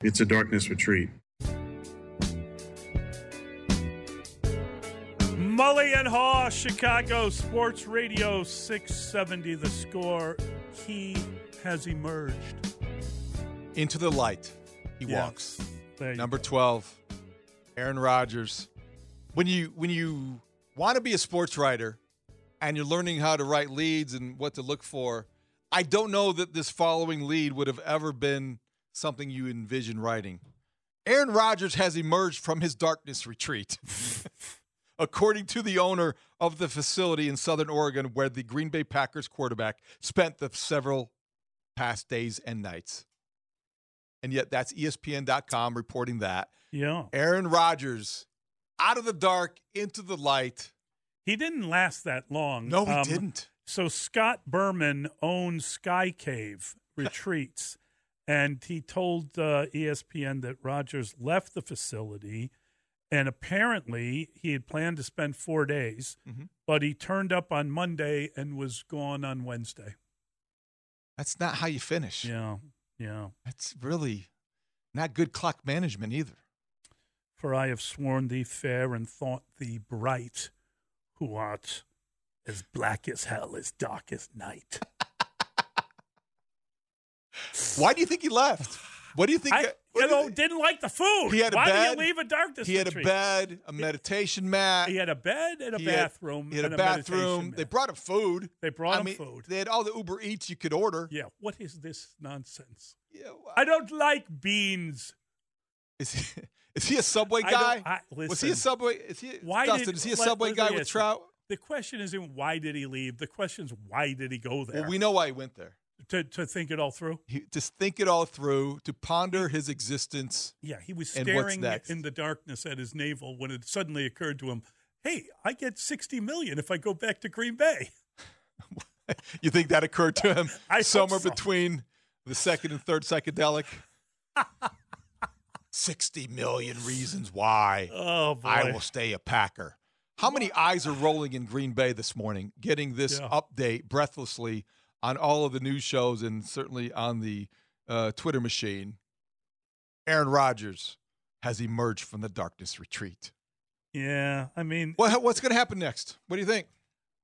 It's a darkness retreat. Mully and Haw, Chicago Sports Radio 670 the score. He has emerged. Into the light, he Yes. walks. There Number go. 12, Aaron Rodgers. When you when you want to be a sports writer and you're learning how to write leads and what to look for, I don't know that this following lead would have ever been something you envision writing. Aaron Rodgers has emerged from his darkness retreat. According to the owner of the facility in Southern Oregon, where the Green Bay Packers quarterback spent the several past days and nights. And yet, that's ESPN.com reporting that. Yeah. Aaron Rodgers out of the dark into the light. He didn't last that long. No, he Um, didn't. So Scott Berman owns Sky Cave Retreats, and he told uh, ESPN that Rodgers left the facility, and apparently he had planned to spend four days, Mhm. but he turned up on Monday and was gone on Wednesday. That's not how you finish. Yeah, yeah. That's really not good clock management either. For I have sworn thee fair and thought thee bright, who art as black as hell, as dark as night. Why do you think he left? What do you think? I, you know, did not like the food. He had a Why bed. do you leave a darkness he had a bed, a meditation mat. He had a bed and a He had- bathroom. He had and a meditation bathroom. They brought him food. They brought I him mean, food. They had all the Uber Eats you could order. Yeah, what is this nonsense? Yeah, wha- I don't like beans. Is he, is he a Subway guy? don't- I- Was he a. Subway? Is he? Why Dustin, did is he a Subway let guy with. Trout? The question isn't why did he leave. The question is why did he go there? Well, we know why he went there. To to think it all through. He, to think it all through, to ponder his existence. Yeah, he was staring in the darkness at his navel when it suddenly occurred to him, "Hey, I get sixty million if I go back to Green Bay." You think that occurred to him I somewhere so. between the second and third psychedelic? 60 million reasons why Oh boy! I will stay a Packer. How many eyes are rolling in Green Bay this morning, getting this Yeah. update breathlessly on all of the news shows and certainly on the uh, Twitter machine? Aaron Rodgers has emerged from the darkness retreat. yeah, I mean, What, what's going to happen next? What do you think?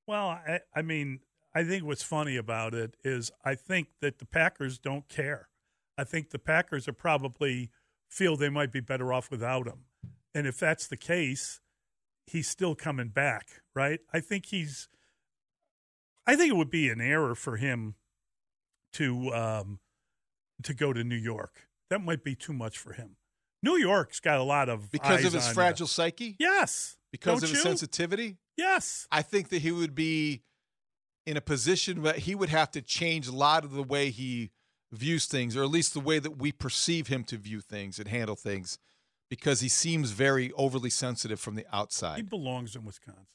Well, I, I mean, I think what's funny about it is I think that the Packers don't care. I think the Packers are probably feel they might be better off without him. And if that's the case, he's still coming back, right? I think he's I think it would be an error for him to um to go to New York. That might be too much for him. New York's got a lot of Because of his fragile psyche? Yes. Because Don't of his sensitivity? Yes. I think that he would be in a position where he would have to change a lot of the way he views things, or at least the way that we perceive him to view things and handle things, because he seems very overly sensitive from the outside. He belongs in Wisconsin.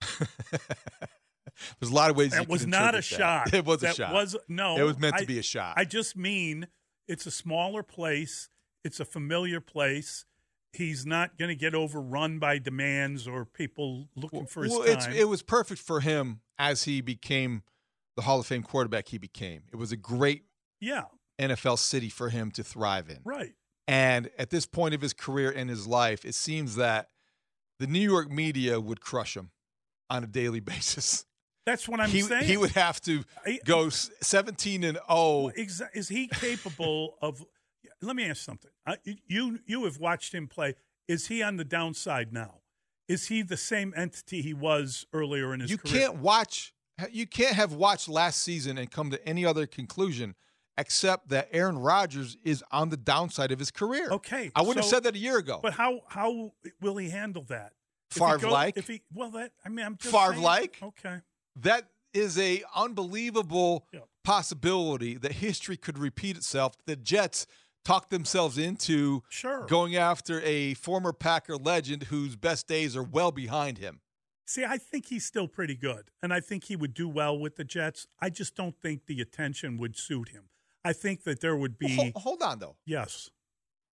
There's a lot of ways. That was not a that. shot. It was that a shot. Was no. It was meant to be a shot. I just mean it's a smaller place. It's a familiar place. He's not going to get overrun by demands or people looking for his well, time. it's, it was perfect for him as he became the Hall of Fame quarterback he became. It was a great yeah, NFL city for him to thrive in. right. And at this point of his career and his life, it seems that the New York media would crush him on a daily basis. That's what I'm he, saying. he would have to go s- 17 and oh. 0. Is he capable of? Let me ask something. You you have watched him play. Is he on the downside now? Is he the same entity he was earlier in his You career? can't watch, you can't have watched last season and come to any other conclusion except that Aaron Rodgers is on the downside of his career. Okay, I wouldn't have said that a year ago. But how how will he handle that? If he Favre-like? If he well, that I mean, I'm just Favre-like? Okay. That is a unbelievable Yeah. possibility that history could repeat itself. The Jets talked themselves into Sure. going after a former Packer legend whose best days are well behind him. See, I think he's still pretty good, and I think he would do well with the Jets. I just don't think the attention would suit him. I think that there would be Hold, hold on, though. yes.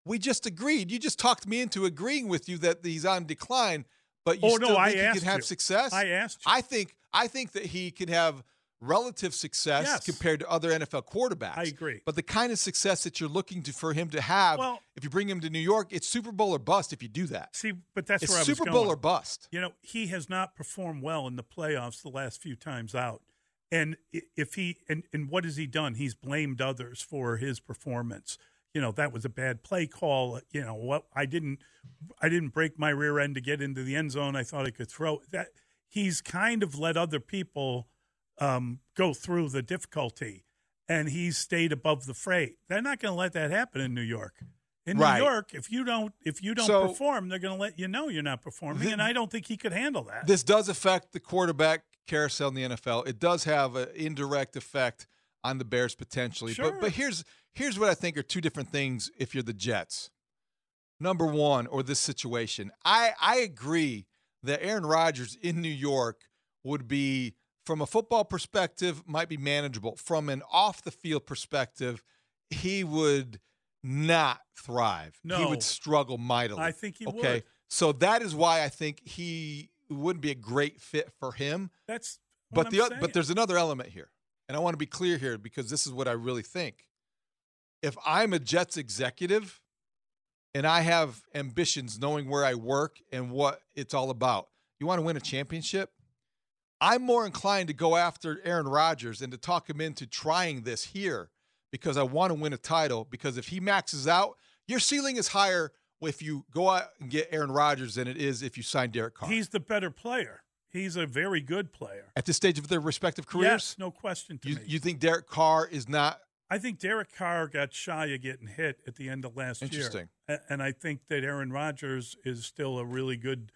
We just agreed. You just talked me into agreeing with you that he's on decline, but you Oh, still no, I think he asked can have you. success. I asked you. I think I think that he can have relative success Yes. compared to other NFL quarterbacks. I agree. But the kind of success that you're looking to for him to have, Well- if you bring him to New York, it's Super Bowl or bust if you do that. See, but that's It's where I was Super. Bowl or bust. You know, he has not performed well in the playoffs the last few times out. And if he and, and what has he done? He's blamed others for his performance. You know, that was a bad play call. You know, what I didn't I didn't break my rear end to get into the end zone. I thought I could throw that he's kind of let other people um, go through the difficulty and he's stayed above the fray. They're not going to let that happen in New York. In Right. New York, if you don't if you don't So- perform, they're going to let you know you're not performing, Th- and I don't think he could handle that. This does affect the quarterback carousel in the NFL. It does have an indirect effect on the Bears potentially. Sure. But but here's here's what I think are two different things if you're the Jets. Number one, or this situation, I I agree that Aaron Rodgers in New York would be, from a football perspective, might be manageable. From an off the field perspective, he would not thrive. No. He would struggle mightily. I think he okay. would. Okay. So that is why I think he wouldn't be a great fit for him. That's But the I'm oth- saying. but there's another element here, and I want to be clear here because this is what I really think. If I'm a Jets executive, and I have ambitions, knowing where I work and what it's all about, you want to win a championship. I'm more inclined to go after Aaron Rodgers and to talk him into trying this here because I want to win a title. Because if he maxes out, your ceiling is higher if you go out and get Aaron Rodgers than it is if you sign Derek Carr. he's the better player. He's a very good player. At this stage of their respective careers, Yes, no question to you, me. you think Derek Carr is not I think Derek Carr got shy of getting hit at the end of last Interesting. year. A- And I think that Aaron Rodgers is still a really good.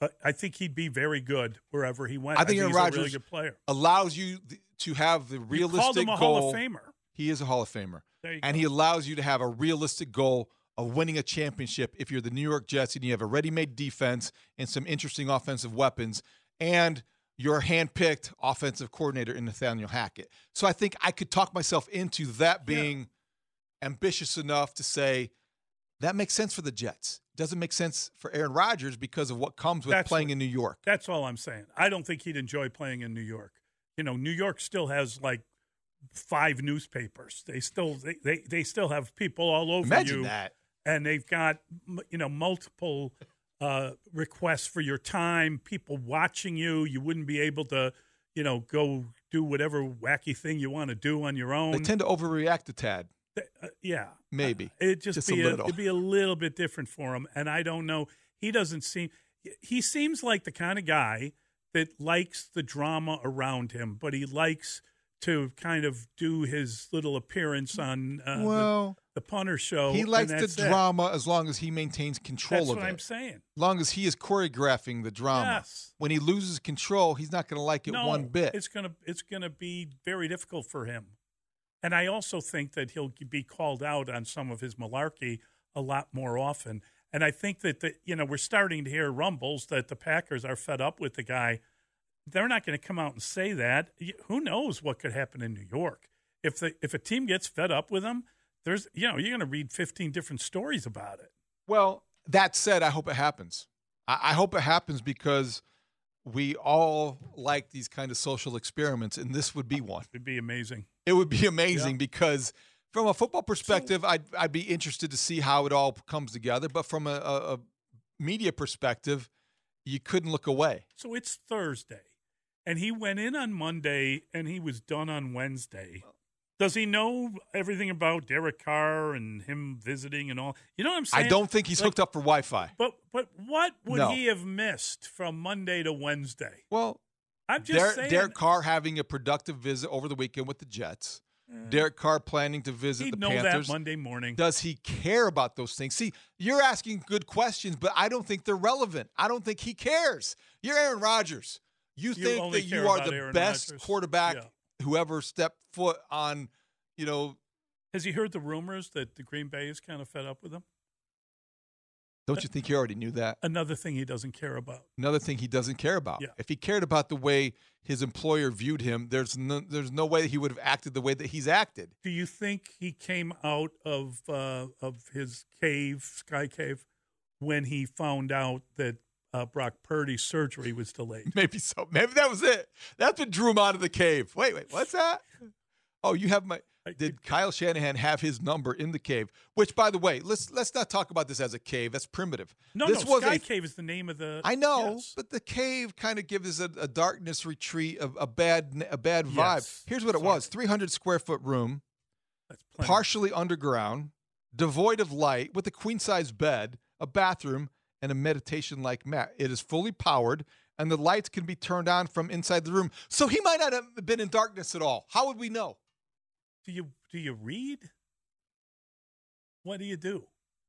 Uh, I think he'd be very good wherever he went. I think Aaron he's a Rodgers really good player. allows you th- to have the You realistic called him a goal. Hall of Famer. He is a Hall of Famer. You and go. he allows you to have a realistic goal of winning a championship if you're the New York Jets and you have a ready-made defense and some interesting offensive weapons and your hand-picked offensive coordinator in Nathaniel Hackett. So I think I could talk myself into that being ambitious enough to say that makes sense for the Jets. Doesn't make sense for Aaron Rodgers because of what comes with That's playing what- in New York. That's all I'm saying. I don't think he'd enjoy playing in New York. You know, New York still has like five newspapers. They still they they, they still have people all over Imagine you. that. and they've got you know multiple uh, requests for your time, people watching you. You wouldn't be able to, you know, go do whatever wacky thing you want to do on your own. They tend to overreact a tad. Uh, yeah, Maybe. it'd just, Just a be little. it'd be a little bit different for him. And I don't know. He doesn't seem. He seems like the kind of guy that likes the drama around him, but he likes to kind of do his little appearance on uh, the- well, the, punter show. he likes the it. drama as long as he maintains control That's of what it. I'm saying. As long as he is choreographing the drama. Yes. When he loses control, he's not going to like it no, one bit. It's gonna it's gonna be very difficult for him, and I also think that he'll be called out on some of his malarkey a lot more often. And I think that the, you know we're starting to hear rumbles that the Packers are fed up with the guy. They're not going to come out and say that. Who knows what could happen in New York if the if a team gets fed up with them? There's you know you're going to read 15 different stories about it. well, that said, I hope it happens. I, I hope it happens because we all like these kind of social experiments, and this would be one. It'd be amazing. It would be amazing Yeah. because from a football perspective, I'd, I'd be interested to see how it all comes together. But from a, a, a media perspective, you couldn't look away. So it's Thursday, and he went in on Monday, and he was done on Wednesday. Does he know everything about Derek Carr and him visiting and all? You know what I'm saying? I don't think he's Like- hooked up for Wi Fi. But but what would No. he have missed from Monday to Wednesday? Well, I'm just Derek, saying. Derek Carr having a productive visit over the weekend with the Jets. Derek Carr planning to visit he'd the know Panthers. that Monday morning. Does he care about those things? See, you're asking good questions, but I don't think they're relevant. I don't think he cares. You're Aaron Rodgers. You, You think that you are the Aaron best Rodgers. quarterback Yeah. who ever stepped foot on, you know, Has he heard the rumors that the Green Bay is kind of fed up with him? don't you think he already knew that? Another thing he doesn't care about. Another thing he doesn't care about. Yeah. If he cared about the way his employer viewed him, there's no, there's no way he would have acted the way that he's acted. Do you think he came out of uh, of his cave, sky cave, when he found out that uh, Brock Purdy's surgery was delayed. Maybe so. Maybe that was it. That's what drew him out of the cave. Wait, wait, what's that? Oh, you have my. Did Kyle Shanahan have his number in the cave? Which, by the way, let's let's not talk about this as a cave. That's primitive. No, this no. Sky a, Cave is the name of the. I know, yes. but the cave kind of gives us a, a, darkness retreat, a, a, bad a bad vibe. Yes. Here's what it was: 300 square foot room, partially underground, devoid of light, with a queen size bed, a bathroom, and a meditation like mat. It is fully powered, and the lights can be turned on from inside the room. So he might not have been in darkness at all. How would we know? Do you do you read? What do you do?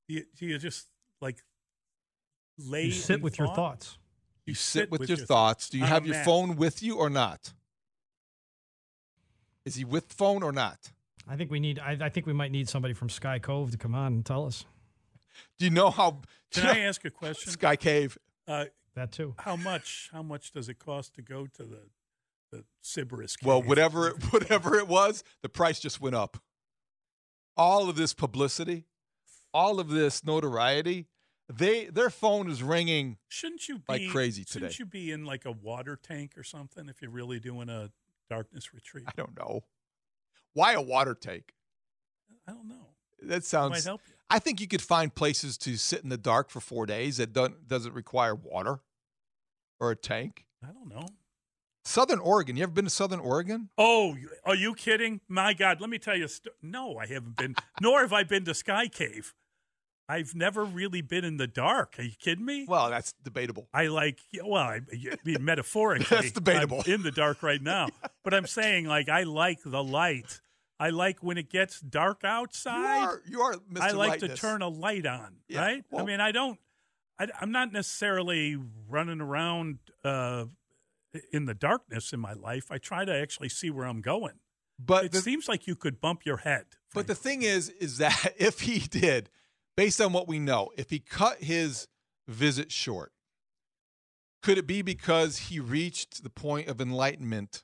Do you, do you just like lay? You sit with thought? your thoughts. You, you sit, sit, with, with your, your, thoughts. Do you have your mat. phone with you or not? Is he with phone or not? I think we need. I, I, think we might need somebody from Sky Cave to come on and tell us. Do you know how? Can I ask a question? Sky Cave. Uh, that too. How much? How much does it cost to go to the the Sybaris? Cave? Well, whatever it, whatever it was, the price just went up. All of this publicity, all of this notoriety, they their phone is ringing. Shouldn't you be like crazy today? Shouldn't you be in like a water tank or something if you're really doing a darkness retreat? I don't know. Why a water tank? I don't know. That sounds. might help you. I think you could find places to sit in the dark for four days that don't, doesn't require water or a tank. I don't know. Southern Oregon. You ever been to Southern Oregon? Oh, are you kidding? My God, let me tell you. St- no, I haven't been. nor have I been to Sky Cave. I've never really been in the dark. Are you kidding me? Well, that's debatable. I like, well, I mean, metaphorically, that's debatable. I'm in the dark right now, but I'm saying like I like the light. I like when it gets dark outside. You are, you are Mr. I like Lightness. to turn a light on, yeah, right? Well, I mean, I don't. I, am not necessarily running around uh, in the darkness in my life. I try to actually see where I'm going. But it the, seems like you could bump your head. Frankly. But the thing is, is that if he did, based on what we know, if he cut his visit short, could it be because he reached the point of enlightenment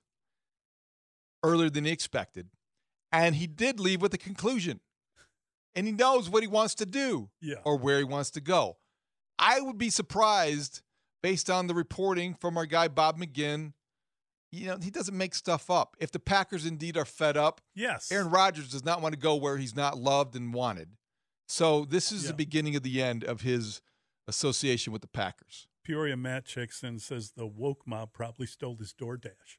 earlier than he expected? And he did leave with a conclusion. And he knows what he wants to do yeah. or where he wants to go. I would be surprised based on the reporting from our guy Bob McGinn. You know, he doesn't make stuff up. If the Packers indeed are fed up, yes. Aaron Rodgers does not want to go where he's not loved and wanted. So this is Yeah. the beginning of the end of his association with the Packers. Peoria Matt Chickson says the woke mob probably stole his DoorDash.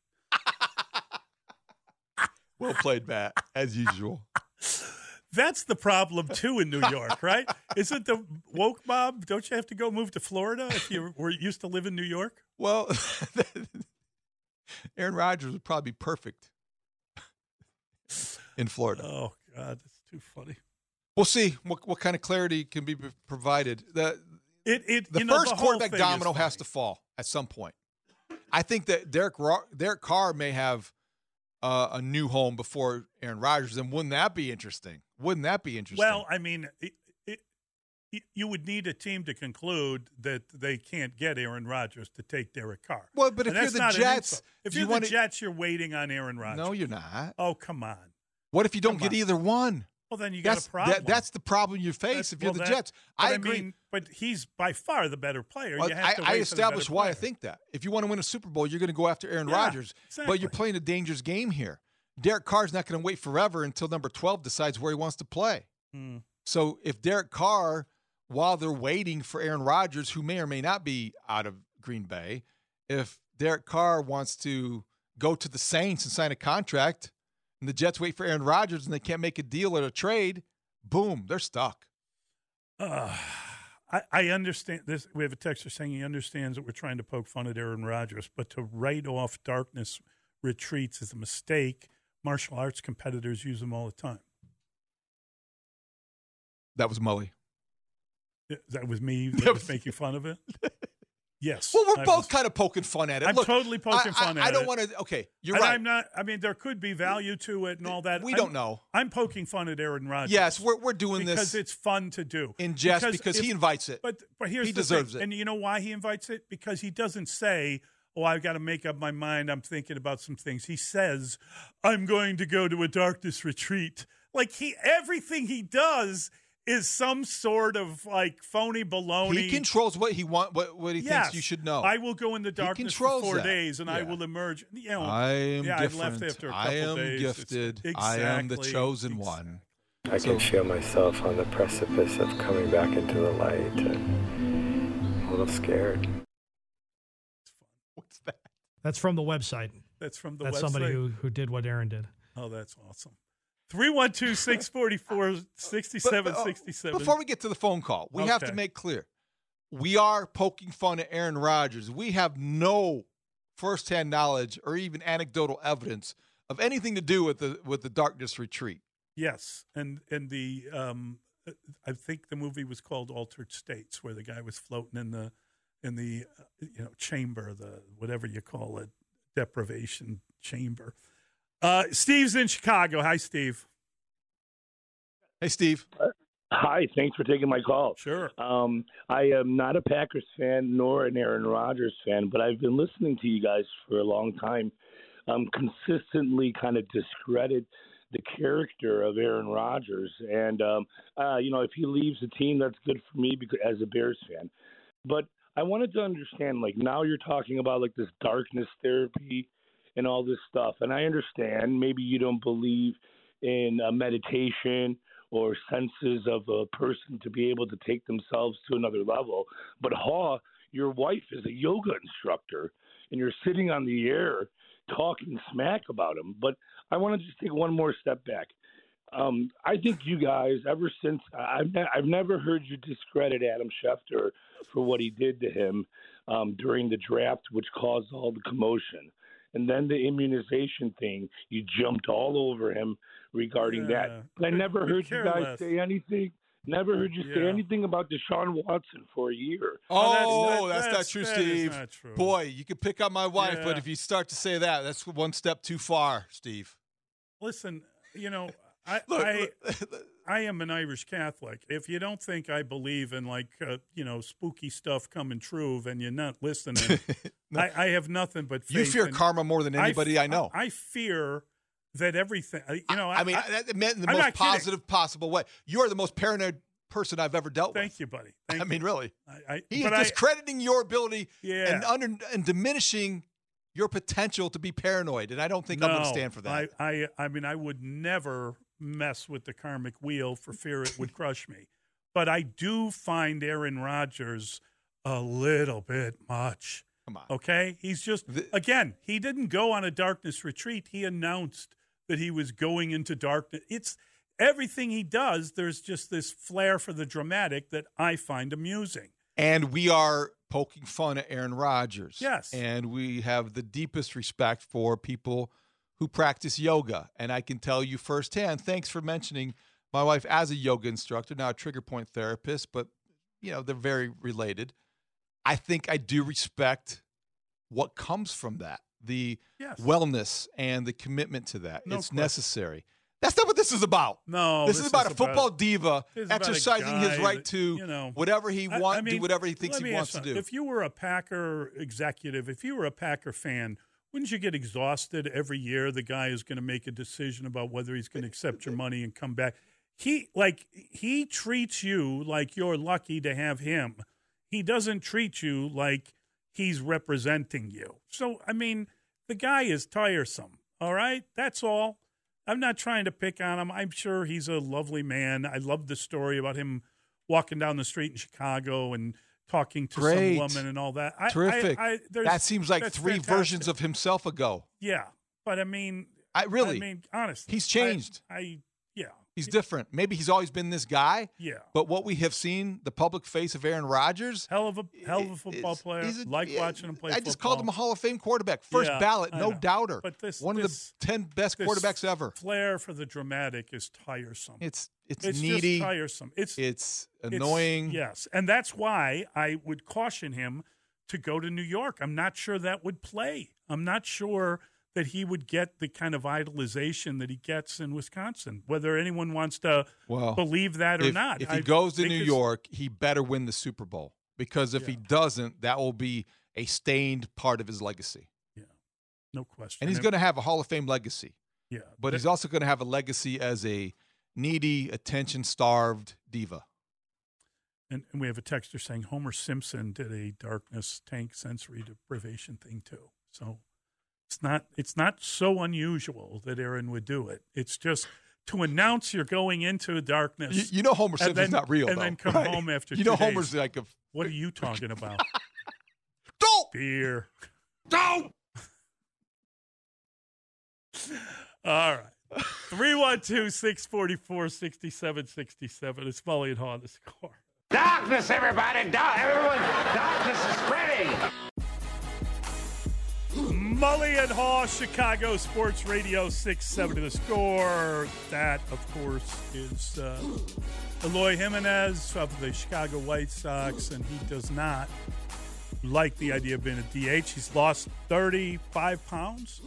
Well played, Matt, as usual. That's the problem too in New York, right? Isn't the woke mob? Don't you have to go move to Florida if you were used to live in New York? Well, Aaron Rodgers would probably be perfect in Florida. Oh God, that's too funny. We'll see what what kind of clarity can be provided. The It it the you know, first the quarterback domino has to fall at some point. I think that Derek Derek Carr may have uh, a new home before Aaron Rodgers, and wouldn't that be interesting? Wouldn't that be interesting? Well, I mean, it, it, it- you would need a team to conclude that they can't get Aaron Rodgers to take Derek Carr. Well, but And if you're the Jets, if you're you the wanna- Jets, you're waiting on Aaron Rodgers. no, you're not. Oh, come on. What if you don't Come get on. either one? Well, then you got That's a problem. that, that's the problem you face That's- if you're well, the that- Jets. but I agree. Mean, but he's by far the better player. Well, you have I, to I wait for the established why I think that. If you want to win a Super Bowl, you're going to go after Aaron Yeah, Rodgers. But you're playing a dangerous game here. Derek Carr's not going to wait forever until number 12 decides where he wants to play. Hmm. So if Derek Carr, while they're waiting for Aaron Rodgers, who may or may not be out of Green Bay, if Derek Carr wants to go to the Saints and sign a contract, and the Jets wait for Aaron Rodgers and they can't make a deal or a trade, boom, they're stuck. Uh, I, I understand this. We have a texter saying he understands that we're trying to poke fun at Aaron Rodgers, but to write off darkness retreats is a mistake. Martial arts competitors use them all the time. That was Mully. That was me that was- making fun of it. Yes. Well, we're I both was- kind of poking fun at it. I'm Look, totally poking I, fun I, at it. I don't want to. Okay, you're and right. I'm not. I mean, there could be value to it and all that. we I'm- don't know. I'm poking fun at Aaron Rodgers. Yes, we're we're doing because this because it's fun to do in jest because, if- he invites it. But but here's He the deserves thing. it. And you know why he invites it? Because he doesn't say, "Oh, I've got to make up my mind. I'm thinking about some things." He says, "I'm going to go to a darkness retreat." Like he, everything he does is some sort of like phony baloney. He controls what he want, what what he yes, thinks you should know. I will go in the darkness for four that. days, and I will emerge. You know, I am yeah, I different. left after a I am days. It's- gifted. I am the chosen Exactly. one. I So- can feel myself on the precipice of coming back into the light and a little scared. What's that? That's from the website. That's from the That's website. somebody who, who did what Aaron did. Oh, that's awesome. 312 644 But- 6767. uh, Before we get to the phone call, we have to make clear we are poking fun at Aaron Rodgers. We have no firsthand knowledge or even anecdotal evidence of anything to do with the with the darkness retreat. Yes, and and the um, I think the movie was called Altered States, where the guy was floating in the in the uh, you know chamber, the whatever you call it, deprivation chamber. Uh, Steve's in Chicago. Hi, Steve. Hey, Steve. Hi, thanks for taking my call. Sure. Um, I am not a Packers fan nor an Aaron Rodgers fan, but I've been listening to you guys for a long time. Um, consistently kind of discredit the character of Aaron Rodgers, and um, uh, you know if he leaves the team, that's good for me because as a Bears fan. But I wanted to understand, like now you're talking about like this darkness therapy and all this stuff, and I understand maybe you don't believe in uh, meditation or senses of a person to be able to take themselves to another level. But Haw, your wife is a yoga instructor, and you're sitting on the air talking smack about him. But I want to just take one more step back. Um, I think you guys, ever since I've ne- I've never heard you discredit Adam Schefter for what he did to him um, during the draft, which caused all the commotion. And then the immunization thing, you jumped all over him regarding Yeah. that. But I never heard you guys less. say anything. Never heard you say anything about Deshaun Watson for a year. Oh, oh that's Oh, not- that's, that's- not true, that is Steve. not true. Boy, you could pick on my wife, but if you start to say that, that's one step too far, Steve. Listen, you know, I Look, I, look, I am an Irish Catholic. If you don't think I believe in like uh, you know spooky stuff coming true, then you're not listening. No. I, I have nothing but faith you fear karma more than anybody I, know. I fear that everything. uh, You know, I, mean, I, that meant in the I'm most not kidding. positive possible way. You are the most paranoid person I've ever dealt thank with. Thank you, buddy. Thank I mean, really. I, I, He is I, discrediting your ability yeah. and under and diminishing your potential to be paranoid, and I don't think I'm going to stand for that. I, I, I mean, I would never mess with the karmic wheel for fear it would crush me. But I do find Aaron Rodgers a little bit much. Come on. Okay, he's just again. He didn't go on a darkness retreat. He announced that he was going into darkness. It's everything he does. There's just this flair for the dramatic that I find amusing. And we are poking fun at Aaron Rodgers. Yes. And we have the deepest respect for people who practice yoga. And I can tell you firsthand, thanks for mentioning my wife as a yoga instructor, now a trigger point therapist, but you know, they're very related. I think I do respect what comes from that. The Yes. wellness and the commitment to that. No it's question. necessary. That's not what this is about. No, this, is about a football diva about a exercising his right that, to you know, whatever he wants, I mean, do whatever he thinks he wants to do. If you were a Packer executive, if you were a Packer fan, wouldn't you get exhausted every year? The guy is going to make a decision about whether he's going to accept your money and come back. He like he treats you like you're lucky to have him. He doesn't treat you like he's representing you. So I mean, the guy is tiresome. All right, that's all. I'm not trying to pick on him. I'm sure he's a lovely man. I love the story about him walking down the street in Chicago and talking to Great. some woman and all that. I, Terrific. I, I, that seems like three fantastic. versions of himself ago. Yeah, but I mean, I really, I mean, honestly, He's changed. I, yeah, he's different. Maybe he's always been this guy, yeah. but what we have seen, the public face of Aaron Rodgers, Hell of a hell of a football player. he's a- like yeah, watching him play. I just football. called him a Hall of Fame quarterback, first Yeah, ballot, no doubter. But this- one this- of the ten best quarterbacks ever. Flair for the dramatic is tiresome. It's it's, It's needy. tiresome. It's It's It's- annoying. yes, and that's why I would caution him to go to New York. I'm not sure that would play. I'm not sure that he would get the kind of idolization that he gets in Wisconsin. Whether anyone wants to Well, believe that or if, not, if I he goes to New York, he better win the Super Bowl because if he doesn't, that will be a stained part of his legacy. Yeah, no question. And he's going to have a Hall of Fame legacy. yeah, but he's also going to have a legacy as a needy, attention starved diva. And, and we have a texter saying Homer Simpson did a darkness tank sensory deprivation thing too. So it's not it's not so unusual that Aaron would do it. It's just to announce you're going into a darkness. You, you know Homer Simpson's then- not real, and though, then come right? home after You know days. Homer's like a What are you talking about? don't Beer. don't. All right. 312 644 6767. It's Mully and Haw, the score. Darkness, everybody! Dark, everyone! Darkness is spreading! Mully and Haw, Chicago Sports Radio 670 the score. That, of course, is uh, Eloy Jimenez of the Chicago White Sox, and he does not like the idea of being a DH. He's lost 35 pounds,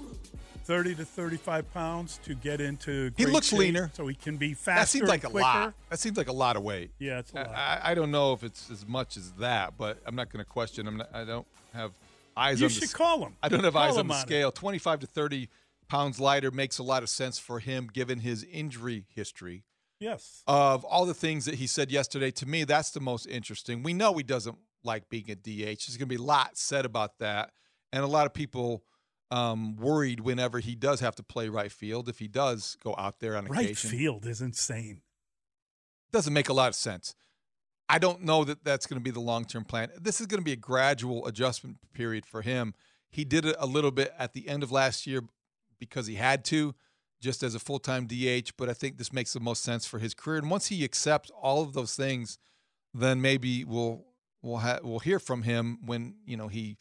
30 to 35 pounds to get into. He looks shape, leaner. so he can be faster. That seems like a lot. That seems like a lot of weight. Yeah, it's a lot. I, I don't know if it's as much as that, but I'm not going to question. I'm not, I don't have eyes you on should s- call him. I don't have Call eyes on the on it. scale. 25 to 30 pounds lighter makes a lot of sense for him given his injury history. Yes. Of all the things that he said yesterday, to me, that's the most interesting. We know he doesn't like being a DH. There's going to be a lot said about that. And a lot of people um, worried whenever he does have to play right field, if he does go out there on a Right occasion field is insane. doesn't make a lot of sense. I don't know that that's going to be the long term plan. This is going to be a gradual adjustment period for him. He did it a little bit at the end of last year because he had to, just as a full time DH. But I think this makes the most sense for his career. And once he accepts all of those things, then maybe we'll we'll ha- we'll hear from him when you know he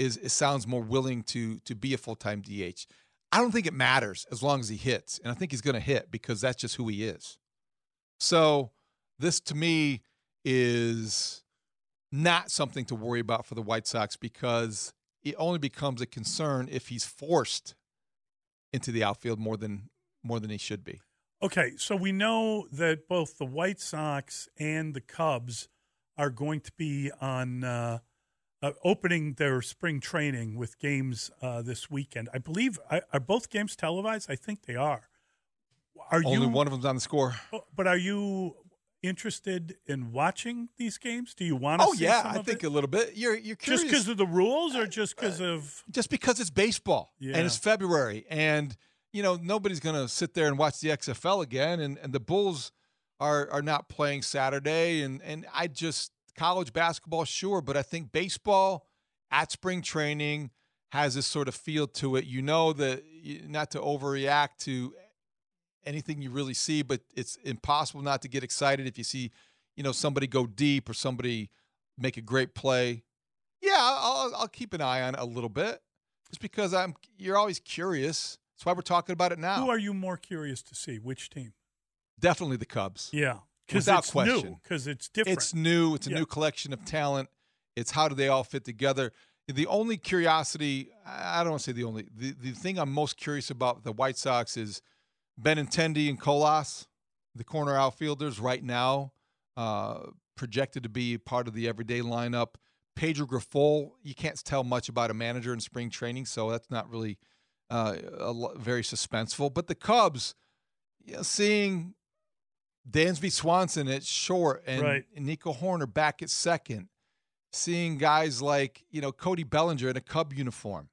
is sounds more willing to to be a full time DH. I don't think it matters as long as he hits, and I think he's going to hit because that's just who he is. So this to me is not something to worry about for the White Sox because it only becomes a concern if he's forced into the outfield more than more than he should be. Okay, so we know that both the White Sox and the Cubs are going to be on uh, uh, opening their spring training with games uh, this weekend. I believe are are both games televised? I think they are. Are Only you? one of them's on the score. oh, But are you interested in watching these games? Do you want to? Oh yeah, I think it? a little bit. You're you're curious just because of the rules, or just because of just because it's baseball Yeah. and it's February and you know nobody's going to sit there and watch the XFL again and, and the Bulls are are not playing Saturday and and I just college basketball sure but I think baseball at spring training has this sort of feel to it you know that not to overreact to anything you really see but it's impossible not to get excited if you see you know somebody go deep or somebody make a great play yeah, I'll, I'll keep an eye on it a little bit, just because I'm. You're always curious. That's why we're talking about it now. who are you more curious to see? Which team? Definitely the Cubs. Yeah, Without it's question. new. Because it's different. It's new. It's a Yeah. new collection of talent. It's how do they all fit together. The only curiosity, I I don't want to say the only, the, the thing I'm most curious about the White Sox is Benintendi and Colas, the corner outfielders right now, uh, projected to be part of the everyday lineup. Pedro Grifol, you can't tell much about a manager in spring training, so that's not really uh, a, very suspenseful. But the Cubs, you know, seeing Dansby Swanson at short and, Right. and Nico Hoerner back at second, seeing guys like you know Cody Bellinger in a Cub uniform,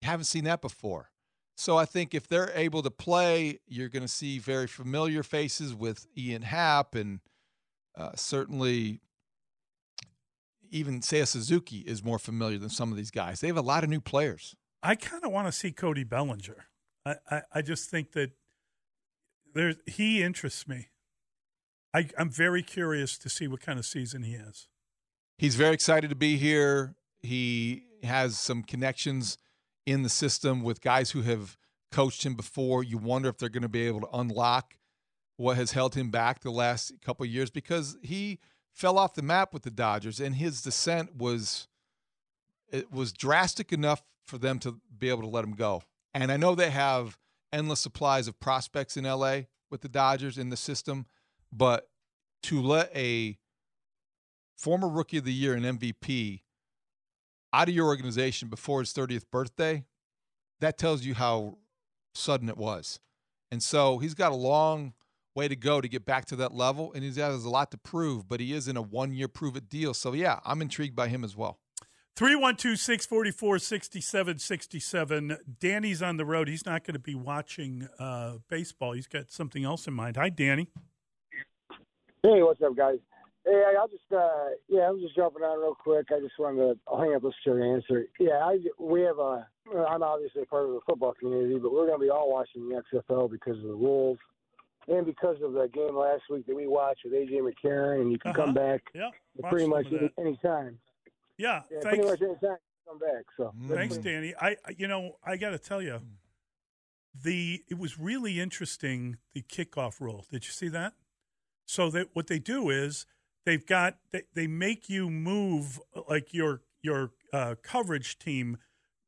you haven't seen that before. So I think if they're able to play, you're going to see very familiar faces with Ian Happ and uh, certainly even Seiya Suzuki is more familiar than some of these guys. They have a lot of new players. I kind of want to see Cody Bellinger. I, I, I just think that there's he interests me. I, I'm very curious to see what kind of season he has. He's very excited to be here. He has some connections in the system with guys who have coached him before. You wonder if they're going to be able to unlock what has held him back the last couple years because he fell off the map with the Dodgers and his descent was it was drastic enough for them to be able to let him go. And I know they have endless supplies of prospects in LA with the Dodgers in the system, but to let a former rookie of the year and MVP out of your organization before his 30th birthday, that tells you how sudden it was. And so he's got a long way to go to get back to that level, and he has got a lot to prove, but he is in a one year prove it deal. So, yeah, I'm intrigued by him as well. 312 644 6767. Danny's on the road. He's not going to be watching uh, baseball. He's got something else in mind. Hi, Danny. Hey, what's up, guys? Hey, I'll just, uh, yeah, I'm just jumping on real quick. I just wanted to I'll hang up, listen to your answer. Yeah, I, we have a, I'm obviously a part of the football community, but we're going to be all watching the XFL because of the rules and because of the game last week that we watched with AJ McCarron, and you can Uh-huh. come back Yeah. pretty much any, any time. Yeah. Yeah, thanks. pretty much any time come back. So Thanks, pretty- Danny. I, I- you know, I got to tell you, the it was really interesting the kickoff rule. Did you see that? So that what they do is they've got they, they make you move like your your uh, coverage team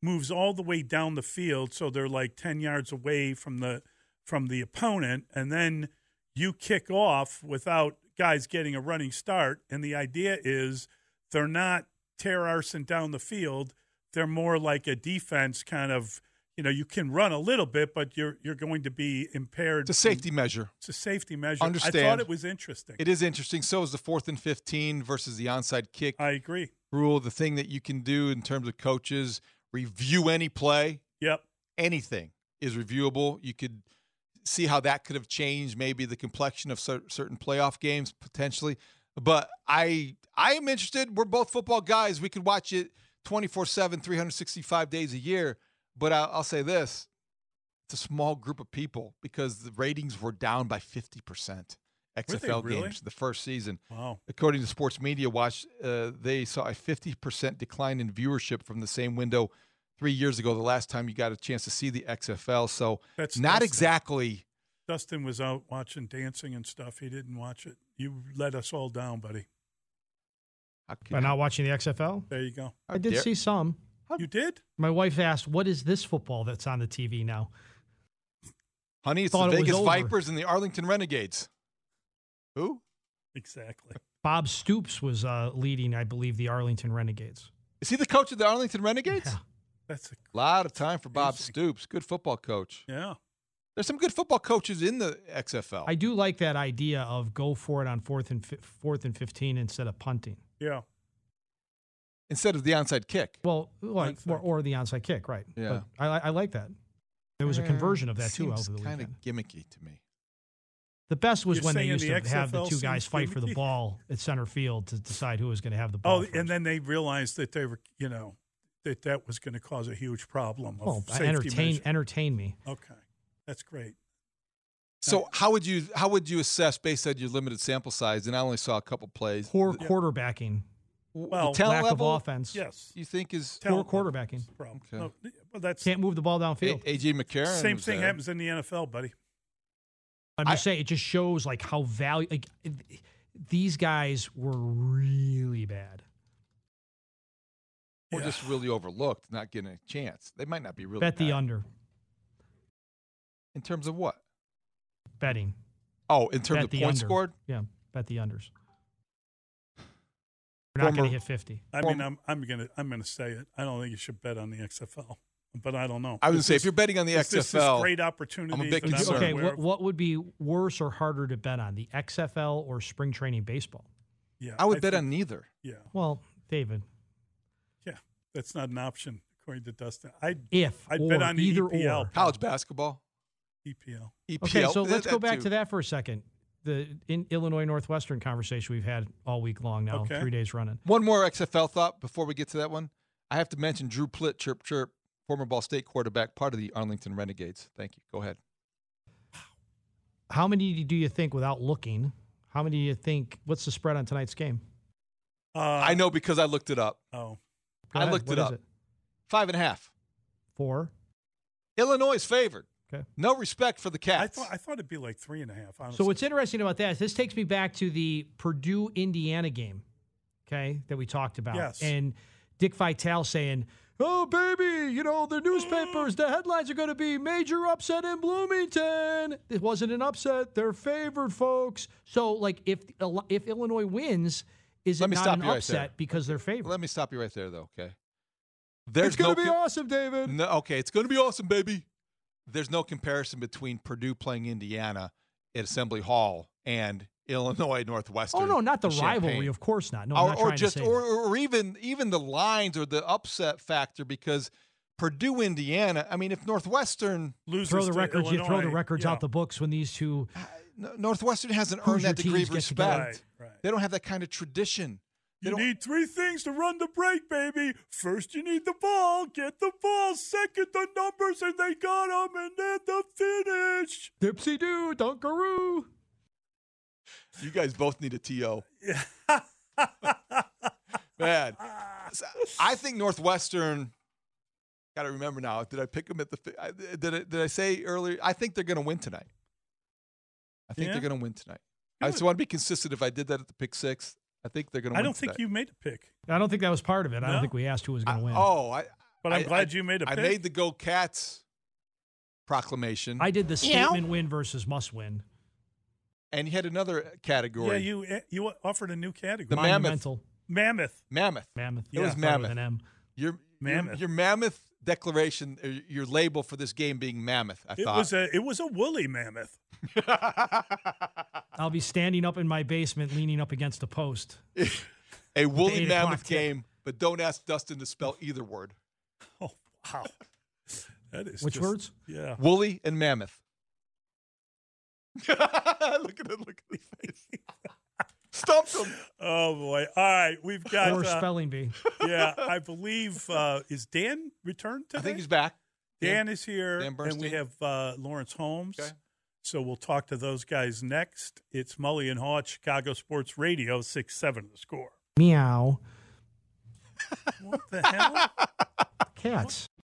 moves all the way down the field, so they're like ten yards away from the from the opponent, and then you kick off without guys getting a running start. And the idea is they're not tear arson down the field. They're more like a defense kind of. You know, you can run a little bit, but you're you're going to be impaired. It's a safety measure. It's a safety measure. Understand. I thought it was interesting. It is interesting. So is the fourth and 15 versus the onside kick I agree. rule. The thing that you can do in terms of coaches, review any play, Yep. anything is reviewable. You could see how that could have changed maybe the complexion of cer- certain playoff games potentially. But I I am interested. We're both football guys. We could watch it 24/7 365 days a year. But I'll, I'll say this. It's a small group of people because the ratings were down by 50%. XFL really? games the first season. Wow. According to Sports Media Watch, uh, they saw a 50% decline in viewership from the same window three years ago, the last time you got a chance to see the XFL. So, That's not Dustin. exactly. Dustin was out watching dancing and stuff. He didn't watch it. You let us all down, buddy. How By not watching the XFL, There you go. I did dare- see some. You did? My wife asked, "What is this football that's on the TV now?" Honey, it's thought the it Vegas over. Vipers and the Arlington Renegades. Who? Exactly. Bob Stoops was uh, leading, I believe, the Arlington Renegades. Is he the coach of the Arlington Renegades? Yeah. That's a, A lot of time for Bob Amazing. Stoops. Good football coach. yeah. There's some good football coaches in the XFL. I do like that idea of go for it on fourth and fi- fourth and fifteen instead of punting. Yeah. Instead of the onside kick. Well, like or, or the onside kick, right? Yeah. But I, I like that. There was a conversion of that too Seems over the kind weekend. of gimmicky to me. The best was You're when they used the to have the two guys fight for the ball at center field to decide who was going to have the oh, ball. Oh, first. and then they realized that they were, you know, that that was going to cause a huge problem of well, safety entertain measure. entertain me. Okay. That's great. So how would you how would you assess based on your limited sample size? And I only saw a couple plays. Poor Yeah. quarterbacking, Well, the talent lack level, of offense. Yes. you think is Poor Talent quarterbacking. problem. Okay. No, well, that's Can't move the ball downfield. AJ McCarron. same thing there. happens in the NFL, buddy. I'm just saying it just shows like how value like these guys were really bad. Or Yeah. just really overlooked, not getting a chance. They might not be really Bet the under. in terms of what? Betting. Oh, in terms Bet of the points under. scored. Yeah, bet the unders. We're not going to hit 50. I mean, I'm I'm gonna I'm gonna say it. I don't think you should bet on the XFL, but I don't know. I would Is say if you're betting on the is this this XFL, great opportunity. bit that I'm concerned. Okay, what, what would be worse or harder to bet on, the XFL or spring training baseball? Yeah, I would bet think- on neither. Yeah, Well, David, yeah, that's not an option according to Dustin. I if I'd bet on either EPL. or. College basketball, EPL. EPL. Okay, so let's go back too. to that for a second. The in Illinois Northwestern conversation we've had all week long now, Okay. three days running. One more XFL thought before we get to that one. I have to mention Drew Plitt, chirp chirp, former Ball State quarterback, part of the Arlington Renegades. Thank you. Go ahead. How many do you think, without looking, how many do you think? What's the spread on tonight's game? Uh, I know because I looked it up. Oh, Go I ahead. looked What it is up. Five and a half. Four. Illinois is favored. Okay. No respect for the I thought I thought it'd be like three and a half. Honestly. So what's interesting about that is this takes me back to the Purdue Indiana game, okay, that we talked about. Yes. And Dick Vitale saying, "Oh baby, you know the newspapers, the headlines are going to be major upset in Bloomington." It wasn't an upset; they're favored, folks. So like if if Illinois wins, is Let it me not stop an you right upset there. because they're favored? Let me stop you right there, though. Okay. There's it's going no to be awesome, David. No, okay, it's going to be awesome, baby. There's no comparison between Purdue playing Indiana at Assembly Hall and Illinois Northwestern. Oh no, not the Champaign. rivalry, of course not. No, I'm or, not or just to say or, or even even the lines or the upset factor because Purdue Indiana. I mean, if Northwestern Loses throw the to records. You throw the records yeah. out the books when these two. Uh, Northwestern hasn't earned that degree of respect. Right, right. They don't have that kind of tradition. You need three things to run the break, baby. First, you need the ball. Get the ball. Second, the numbers, and they got them, and then the finish. Dipsy doo, Dunkaroo. You guys both need a TO. Man, I think Northwestern. Got to remember now. Did I pick them at the? Did I, did I say earlier? I think they're going to win tonight. I think Yeah? they're going to win tonight. I just want to be consistent. If I did that at the pick six, I think they're going to. I don't think tonight. you made a pick, I don't think that was part of it. I don't think we asked who was going to win. oh, I. but I'm I- glad I- you made a I pick. made the Go Cats proclamation. I did the statement win versus must win. and you had another category. yeah, you eh, you offered a new category. The mammoth. Monumental. mammoth. mammoth. Mammoth. It was Started with mammoth. an M. Your your- Mammoth. Your, mammoth declaration. uh, Your label for this game being mammoth. I It thought was a it was a woolly mammoth. I'll be standing up in my basement, leaning up against a post. a woolly eight o'clock mammoth tip. game. But don't ask Dustin to spell either word. Oh wow, that is Which just- words? Yeah. Woolly and mammoth. look at it. Look at his face. Stumped him. Oh boy. All right, we've got. Or uh, spelling bee. yeah, I believe uh, is Dan returned today? I think he's back. Dan is here, Dan and we have uh, Lawrence Holmes. Okay. So we'll talk to those guys next. It's Mully and Haugh, at Chicago Sports Radio, six seven. The score. Meow. What the hell? Cats.